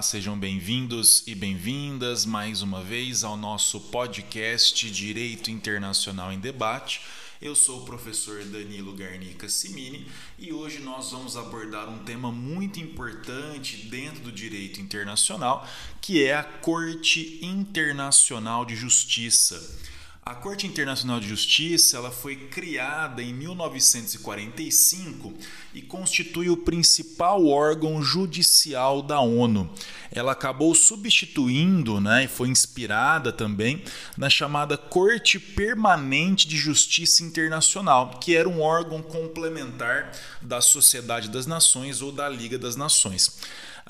Olá, sejam bem-vindos e bem-vindas mais uma vez ao nosso podcast Direito Internacional em Debate. Eu sou o professor Danilo Garnica Simini e hoje nós vamos abordar um tema muito importante dentro do direito internacional, que é a Corte Internacional de Justiça. A Corte Internacional de Justiça ela foi criada em 1945 e constitui o principal órgão judicial da ONU. Ela acabou substituindo, né, e foi inspirada também na chamada Corte Permanente de Justiça Internacional, que era um órgão complementar da Sociedade das Nações ou da Liga das Nações.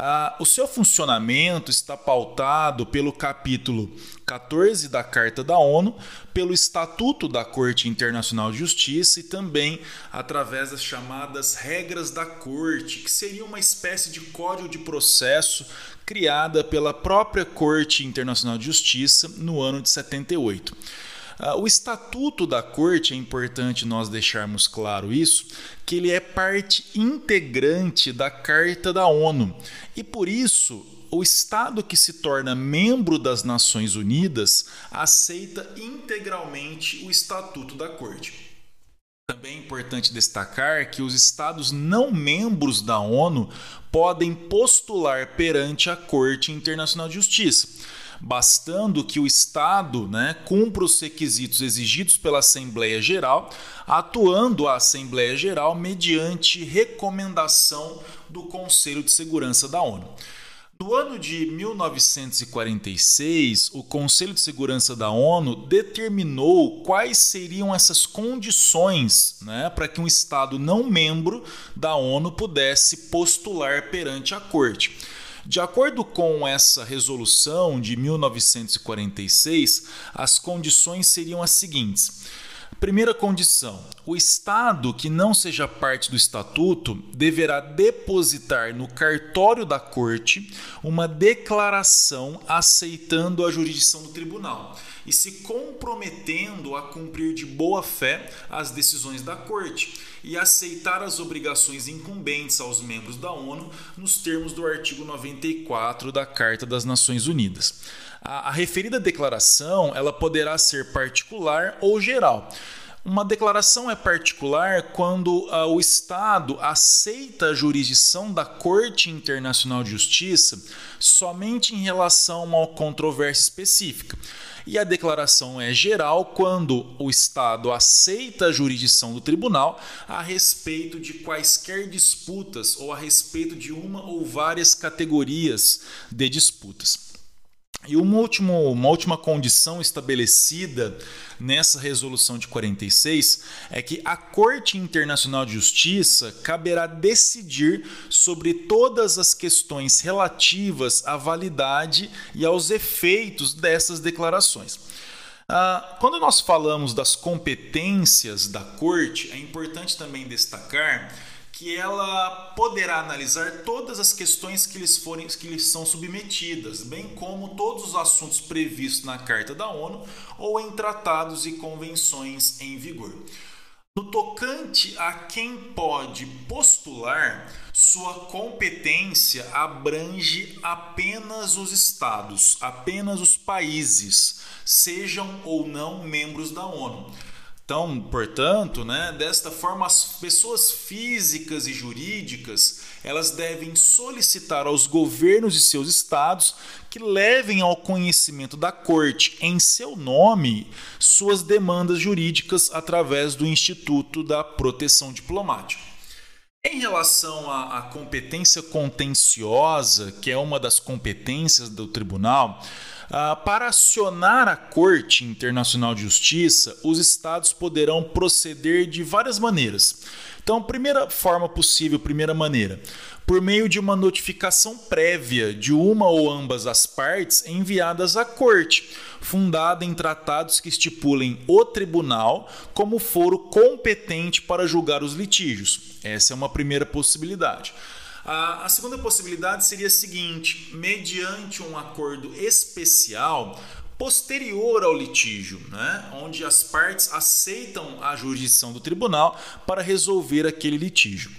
Ah, o seu funcionamento está pautado pelo capítulo 14 da Carta da ONU, pelo Estatuto da Corte Internacional de Justiça e também através das chamadas regras da Corte, que seria uma espécie de código de processo criada pela própria Corte Internacional de Justiça no ano de 78. Ah, o estatuto da corte é importante nós deixarmos claro isso, que ele é parte integrante da Carta da ONU. E por isso, o Estado que se torna membro das Nações Unidas aceita integralmente o Estatuto da Corte. Também é importante destacar que os Estados não membros da ONU podem postular perante a Corte Internacional de Justiça bastando que o Estado né, cumpra os requisitos exigidos pela Assembleia Geral, atuando a Assembleia Geral mediante recomendação do Conselho de Segurança da ONU. No ano de 1946, o Conselho de Segurança da ONU determinou quais seriam essas condições né, para que um Estado não membro da ONU pudesse postular perante a Corte. De acordo com essa resolução de 1946, as condições seriam as seguintes. Primeira condição: o Estado que não seja parte do estatuto deverá depositar no cartório da Corte uma declaração aceitando a jurisdição do tribunal e se comprometendo a cumprir de boa fé as decisões da Corte e aceitar as obrigações incumbentes aos membros da ONU nos termos do artigo 94 da Carta das Nações Unidas. A, referida declaração ela poderá ser particular ou geral. Uma declaração é particular quando uh, o Estado aceita a jurisdição da Corte Internacional de Justiça somente em relação a uma controvérsia específica. E a declaração é geral quando o Estado aceita a jurisdição do tribunal a respeito de quaisquer disputas ou a respeito de uma ou várias categorias de disputas. E uma última, uma última condição estabelecida nessa resolução de 46 é que a Corte Internacional de Justiça caberá decidir sobre todas as questões relativas à validade e aos efeitos dessas declarações. Ah, quando nós falamos das competências da Corte, é importante também destacar que ela poderá analisar todas as questões que lhes, forem, que lhes são submetidas, bem como todos os assuntos previstos na Carta da ONU ou em tratados e convenções em vigor. No tocante a quem pode postular, sua competência abrange apenas os estados, apenas os países, sejam ou não membros da ONU. Então, portanto, né, desta forma, as pessoas físicas e jurídicas elas devem solicitar aos governos de seus estados que levem ao conhecimento da corte em seu nome suas demandas jurídicas através do Instituto da Proteção Diplomática. Em relação à, à competência contenciosa, que é uma das competências do tribunal, ah, para acionar a Corte Internacional de Justiça, os estados poderão proceder de várias maneiras. Então, primeira forma possível, primeira maneira, por meio de uma notificação prévia de uma ou ambas as partes enviadas à Corte, fundada em tratados que estipulem o tribunal como foro competente para julgar os litígios. Essa é uma primeira possibilidade. A, a segunda possibilidade seria a seguinte: mediante um acordo especial posterior ao litígio, né, onde as partes aceitam a jurisdição do tribunal para resolver aquele litígio.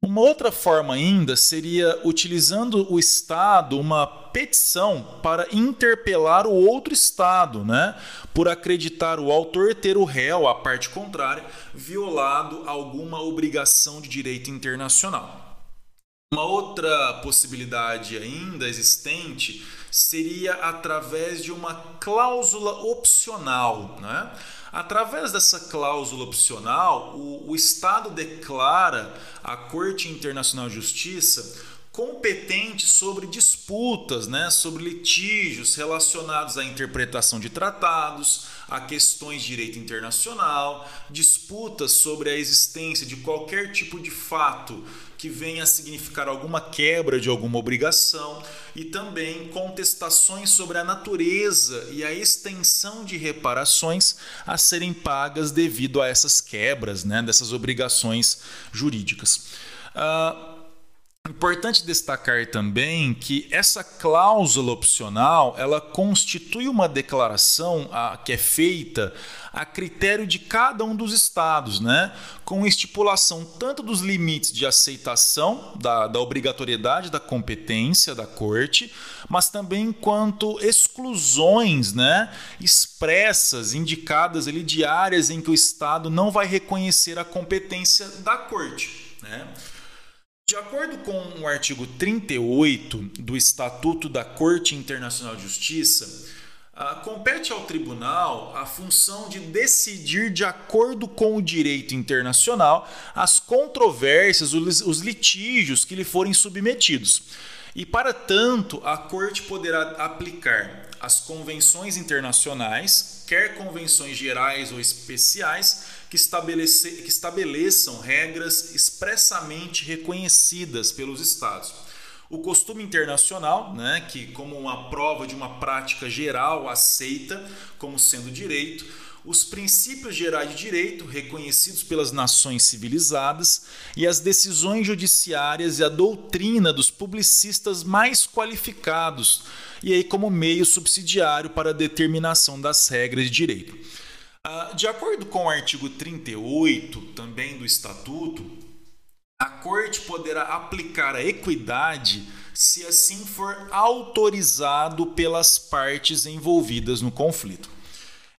Um Uma outra forma ainda seria utilizando o Estado uma petição para interpelar o outro Estado, né, por acreditar o autor ter o réu, a parte contrária, violado alguma obrigação de direito internacional. Uma outra possibilidade ainda existente seria através de uma cláusula opcional. Né? Através dessa cláusula opcional, o, o Estado declara à Corte Internacional de Justiça competente sobre disputas, né, sobre litígios relacionados à interpretação de tratados, a questões de direito internacional, disputas sobre a existência de qualquer tipo de fato que venha a significar alguma quebra de alguma obrigação e também contestações sobre a natureza e a extensão de reparações a serem pagas devido a essas quebras, né, dessas obrigações jurídicas. Uh, Importante destacar também que essa cláusula opcional ela constitui uma declaração a, que é feita a critério de cada um dos estados, né? com estipulação tanto dos limites de aceitação da, da obrigatoriedade da competência da corte, mas também quanto exclusões né? expressas, indicadas ali de áreas em que o estado não vai reconhecer a competência da corte. Né? De acordo com o artigo 38 do Estatuto da Corte Internacional de Justiça, compete ao tribunal a função de decidir, de acordo com o direito internacional, as controvérsias, os litígios que lhe forem submetidos. E, para tanto, a Corte poderá aplicar as convenções internacionais, quer convenções gerais ou especiais, que, que estabeleçam regras expressamente reconhecidas pelos Estados. O costume internacional, né, que, como uma prova de uma prática geral aceita como sendo direito, os princípios gerais de direito reconhecidos pelas nações civilizadas e as decisões judiciárias e a doutrina dos publicistas mais qualificados, e aí como meio subsidiário para a determinação das regras de direito. Ah, de acordo com o artigo 38 também do Estatuto, a Corte poderá aplicar a equidade se assim for autorizado pelas partes envolvidas no conflito.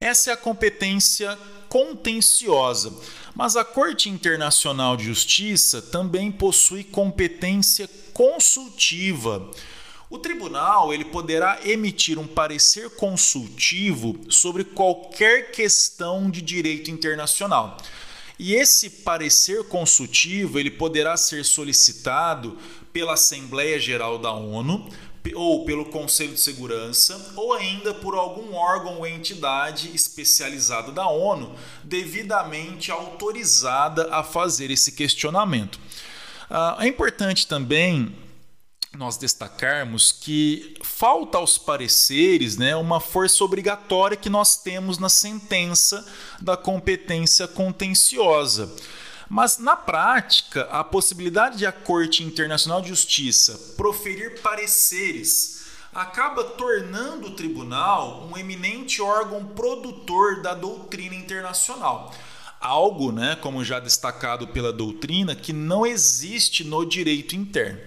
Essa é a competência contenciosa, mas a Corte Internacional de Justiça também possui competência consultiva o tribunal ele poderá emitir um parecer consultivo sobre qualquer questão de direito internacional. E esse parecer consultivo ele poderá ser solicitado pela Assembleia Geral da ONU ou pelo Conselho de Segurança ou ainda por algum órgão ou entidade especializada da ONU devidamente autorizada a fazer esse questionamento. Ah, é importante também nós destacarmos que falta aos pareceres né, uma força obrigatória que nós temos na sentença da competência contenciosa. Mas, na prática, a possibilidade de a Corte Internacional de Justiça proferir pareceres acaba tornando o tribunal um eminente órgão produtor da doutrina internacional. Algo, né, como já destacado pela doutrina, que não existe no direito interno.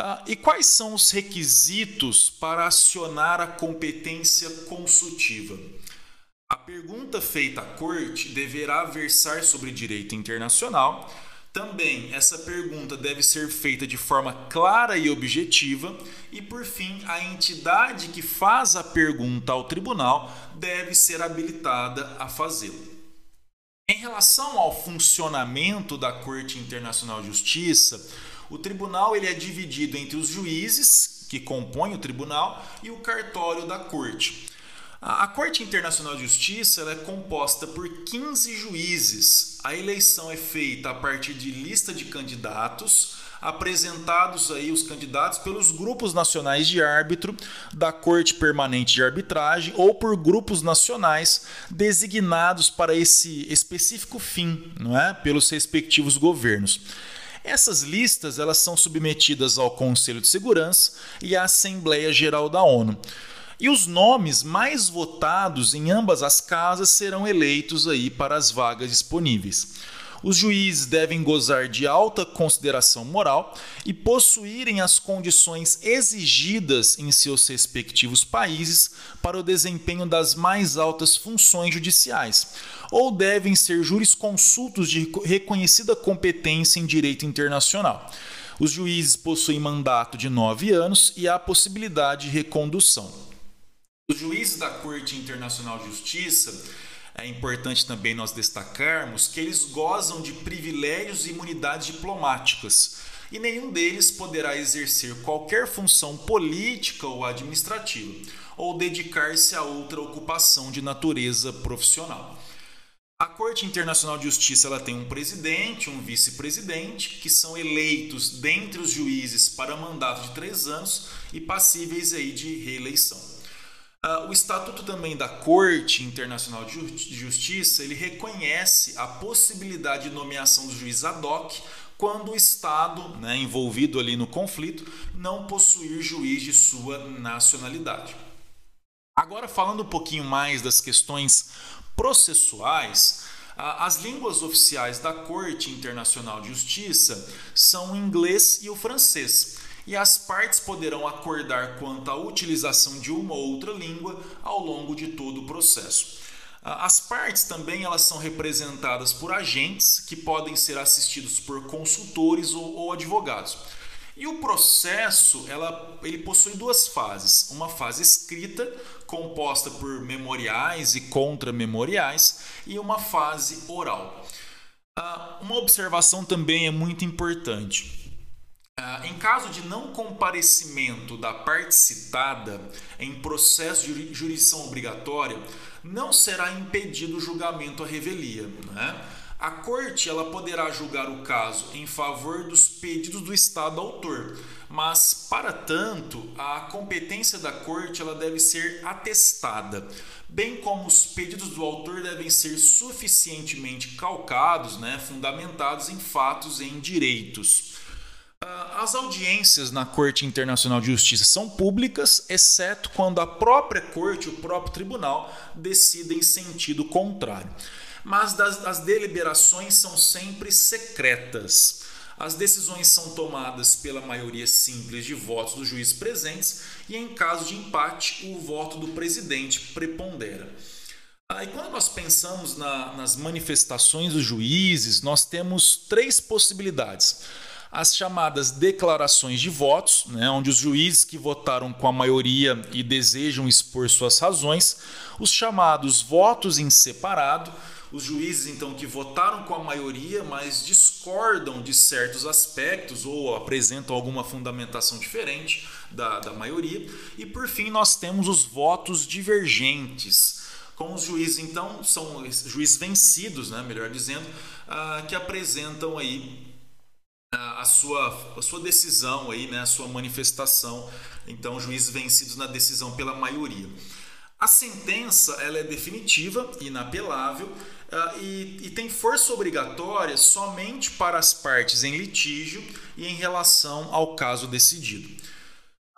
Ah, e quais são os requisitos para acionar a competência consultiva? A pergunta feita à corte deverá versar sobre direito internacional. Também, essa pergunta deve ser feita de forma clara e objetiva. E, por fim, a entidade que faz a pergunta ao tribunal deve ser habilitada a fazê-lo. Em relação ao funcionamento da Corte Internacional de Justiça, o tribunal ele é dividido entre os juízes que compõem o tribunal e o cartório da corte. A Corte Internacional de Justiça é composta por 15 juízes. A eleição é feita a partir de lista de candidatos, apresentados aí os candidatos pelos grupos nacionais de árbitro da Corte Permanente de Arbitragem ou por grupos nacionais designados para esse específico fim, não é? Pelos respectivos governos. Essas listas elas são submetidas ao Conselho de Segurança e à Assembleia Geral da ONU. E os nomes mais votados em ambas as casas serão eleitos aí para as vagas disponíveis. Os juízes devem gozar de alta consideração moral e possuírem as condições exigidas em seus respectivos países para o desempenho das mais altas funções judiciais, ou devem ser jurisconsultos de reconhecida competência em direito internacional. Os juízes possuem mandato de nove anos e há possibilidade de recondução. Os juízes da Corte Internacional de Justiça é importante também nós destacarmos que eles gozam de privilégios e imunidades diplomáticas e nenhum deles poderá exercer qualquer função política ou administrativa ou dedicar-se a outra ocupação de natureza profissional. A Corte Internacional de Justiça ela tem um presidente, um vice-presidente, que são eleitos dentre os juízes para mandato de três anos e passíveis aí de reeleição. Uh, o estatuto também da Corte Internacional de Justiça ele reconhece a possibilidade de nomeação do juiz ad hoc quando o Estado né, envolvido ali no conflito não possuir juiz de sua nacionalidade. Agora falando um pouquinho mais das questões processuais, as línguas oficiais da Corte Internacional de Justiça são o inglês e o francês e as partes poderão acordar quanto à utilização de uma ou outra língua ao longo de todo o processo. As partes também elas são representadas por agentes que podem ser assistidos por consultores ou, ou advogados. E o processo ela, ele possui duas fases: uma fase escrita, composta por memoriais e contramemoriais, e uma fase oral. Uma observação também é muito importante. Ah, em caso de não comparecimento da parte citada em processo de jurisdição obrigatória, não será impedido o julgamento à revelia. Né? A corte ela poderá julgar o caso em favor dos pedidos do Estado autor, mas, para tanto, a competência da corte ela deve ser atestada, bem como os pedidos do autor devem ser suficientemente calcados, né, fundamentados em fatos e em direitos. Ah, as audiências na Corte Internacional de Justiça são públicas, exceto quando a própria corte, o próprio tribunal, decidem em sentido contrário. Mas das, as deliberações são sempre secretas. As decisões são tomadas pela maioria simples de votos dos juízes presentes e, em caso de empate, o voto do presidente prepondera. Aí, quando nós pensamos na, nas manifestações dos juízes, nós temos três possibilidades as chamadas declarações de votos, né, onde os juízes que votaram com a maioria e desejam expor suas razões, os chamados votos em separado, os juízes então que votaram com a maioria, mas discordam de certos aspectos ou apresentam alguma fundamentação diferente da, da maioria, e por fim nós temos os votos divergentes. Com os juízes, então, são juízes vencidos, né, melhor dizendo, uh, que apresentam aí a sua, a sua decisão aí, né, a sua manifestação. Então, juízes vencidos na decisão pela maioria. A sentença ela é definitiva, inapelável uh, e, e tem força obrigatória somente para as partes em litígio e em relação ao caso decidido.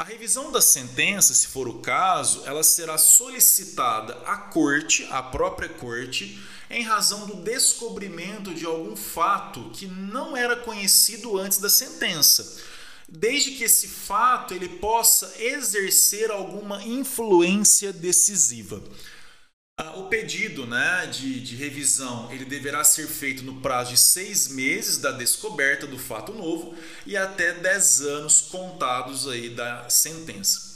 A revisão da sentença, se for o caso, ela será solicitada à corte, à própria corte, em razão do descobrimento de algum fato que não era conhecido antes da sentença, desde que esse fato ele possa exercer alguma influência decisiva. Ah, o pedido né, de, de revisão ele deverá ser feito no prazo de seis meses da descoberta do fato novo e até dez anos contados aí da sentença.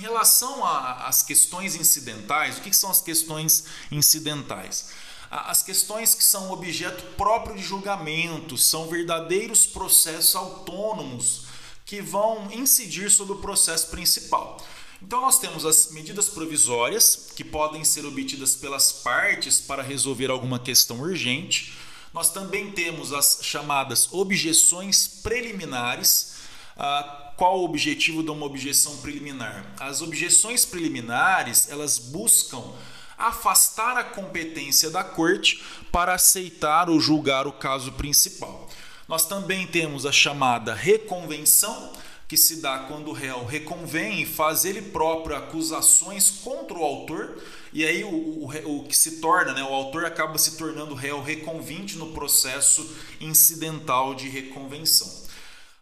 Relação às questões incidentais, o que são as questões incidentais? As questões que são objeto próprio de julgamento são verdadeiros processos autônomos que vão incidir sobre o processo principal. Então, nós temos as medidas provisórias, que podem ser obtidas pelas partes para resolver alguma questão urgente. Nós também temos as chamadas objeções preliminares. Qual o objetivo de uma objeção preliminar? As objeções preliminares elas buscam afastar a competência da corte para aceitar ou julgar o caso principal. Nós também temos a chamada reconvenção, que se dá quando o réu reconvém e faz ele próprio acusações contra o autor e aí o, o, o que se torna, né, o autor acaba se tornando réu reconvinte no processo incidental de reconvenção.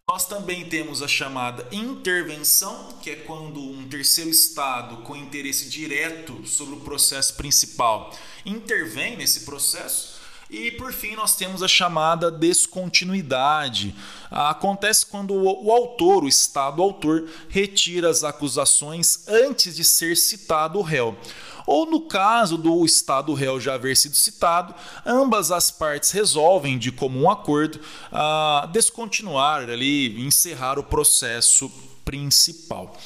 Nós também temos a chamada intervenção, que é quando um terceiro estado com interesse direto sobre o processo principal intervém nesse processo. E por fim, nós temos a chamada descontinuidade. Acontece quando o, autor, o Estado autor, retira as acusações antes de ser citado o réu ou no caso do Estado réu já haver sido citado, ambas as partes resolvem de comum acordo uh, descontinuar ali, encerrar o processo principal.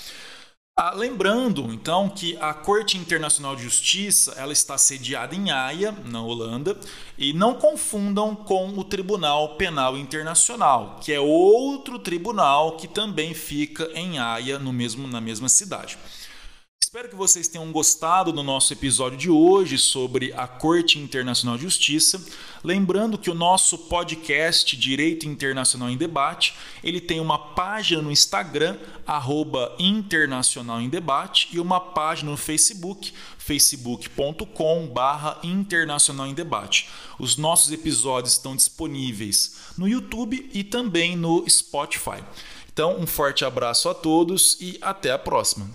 Ah, lembrando, então, que a Corte Internacional de Justiça ela está sediada em Haia, na Holanda, e não confundam com o Tribunal Penal Internacional, que é outro tribunal que também fica em Haia, no mesmo, na mesma cidade. Espero que vocês tenham gostado do nosso episódio de hoje sobre a Corte Internacional de Justiça. Lembrando que o nosso podcast Direito Internacional em Debate, ele tem uma página no Instagram, arroba Internacional em Debate, e uma página no Facebook, facebook.com barra Internacional em Debate. Os nossos episódios estão disponíveis no YouTube e também no Spotify. Então, um forte abraço a todos e até a próxima.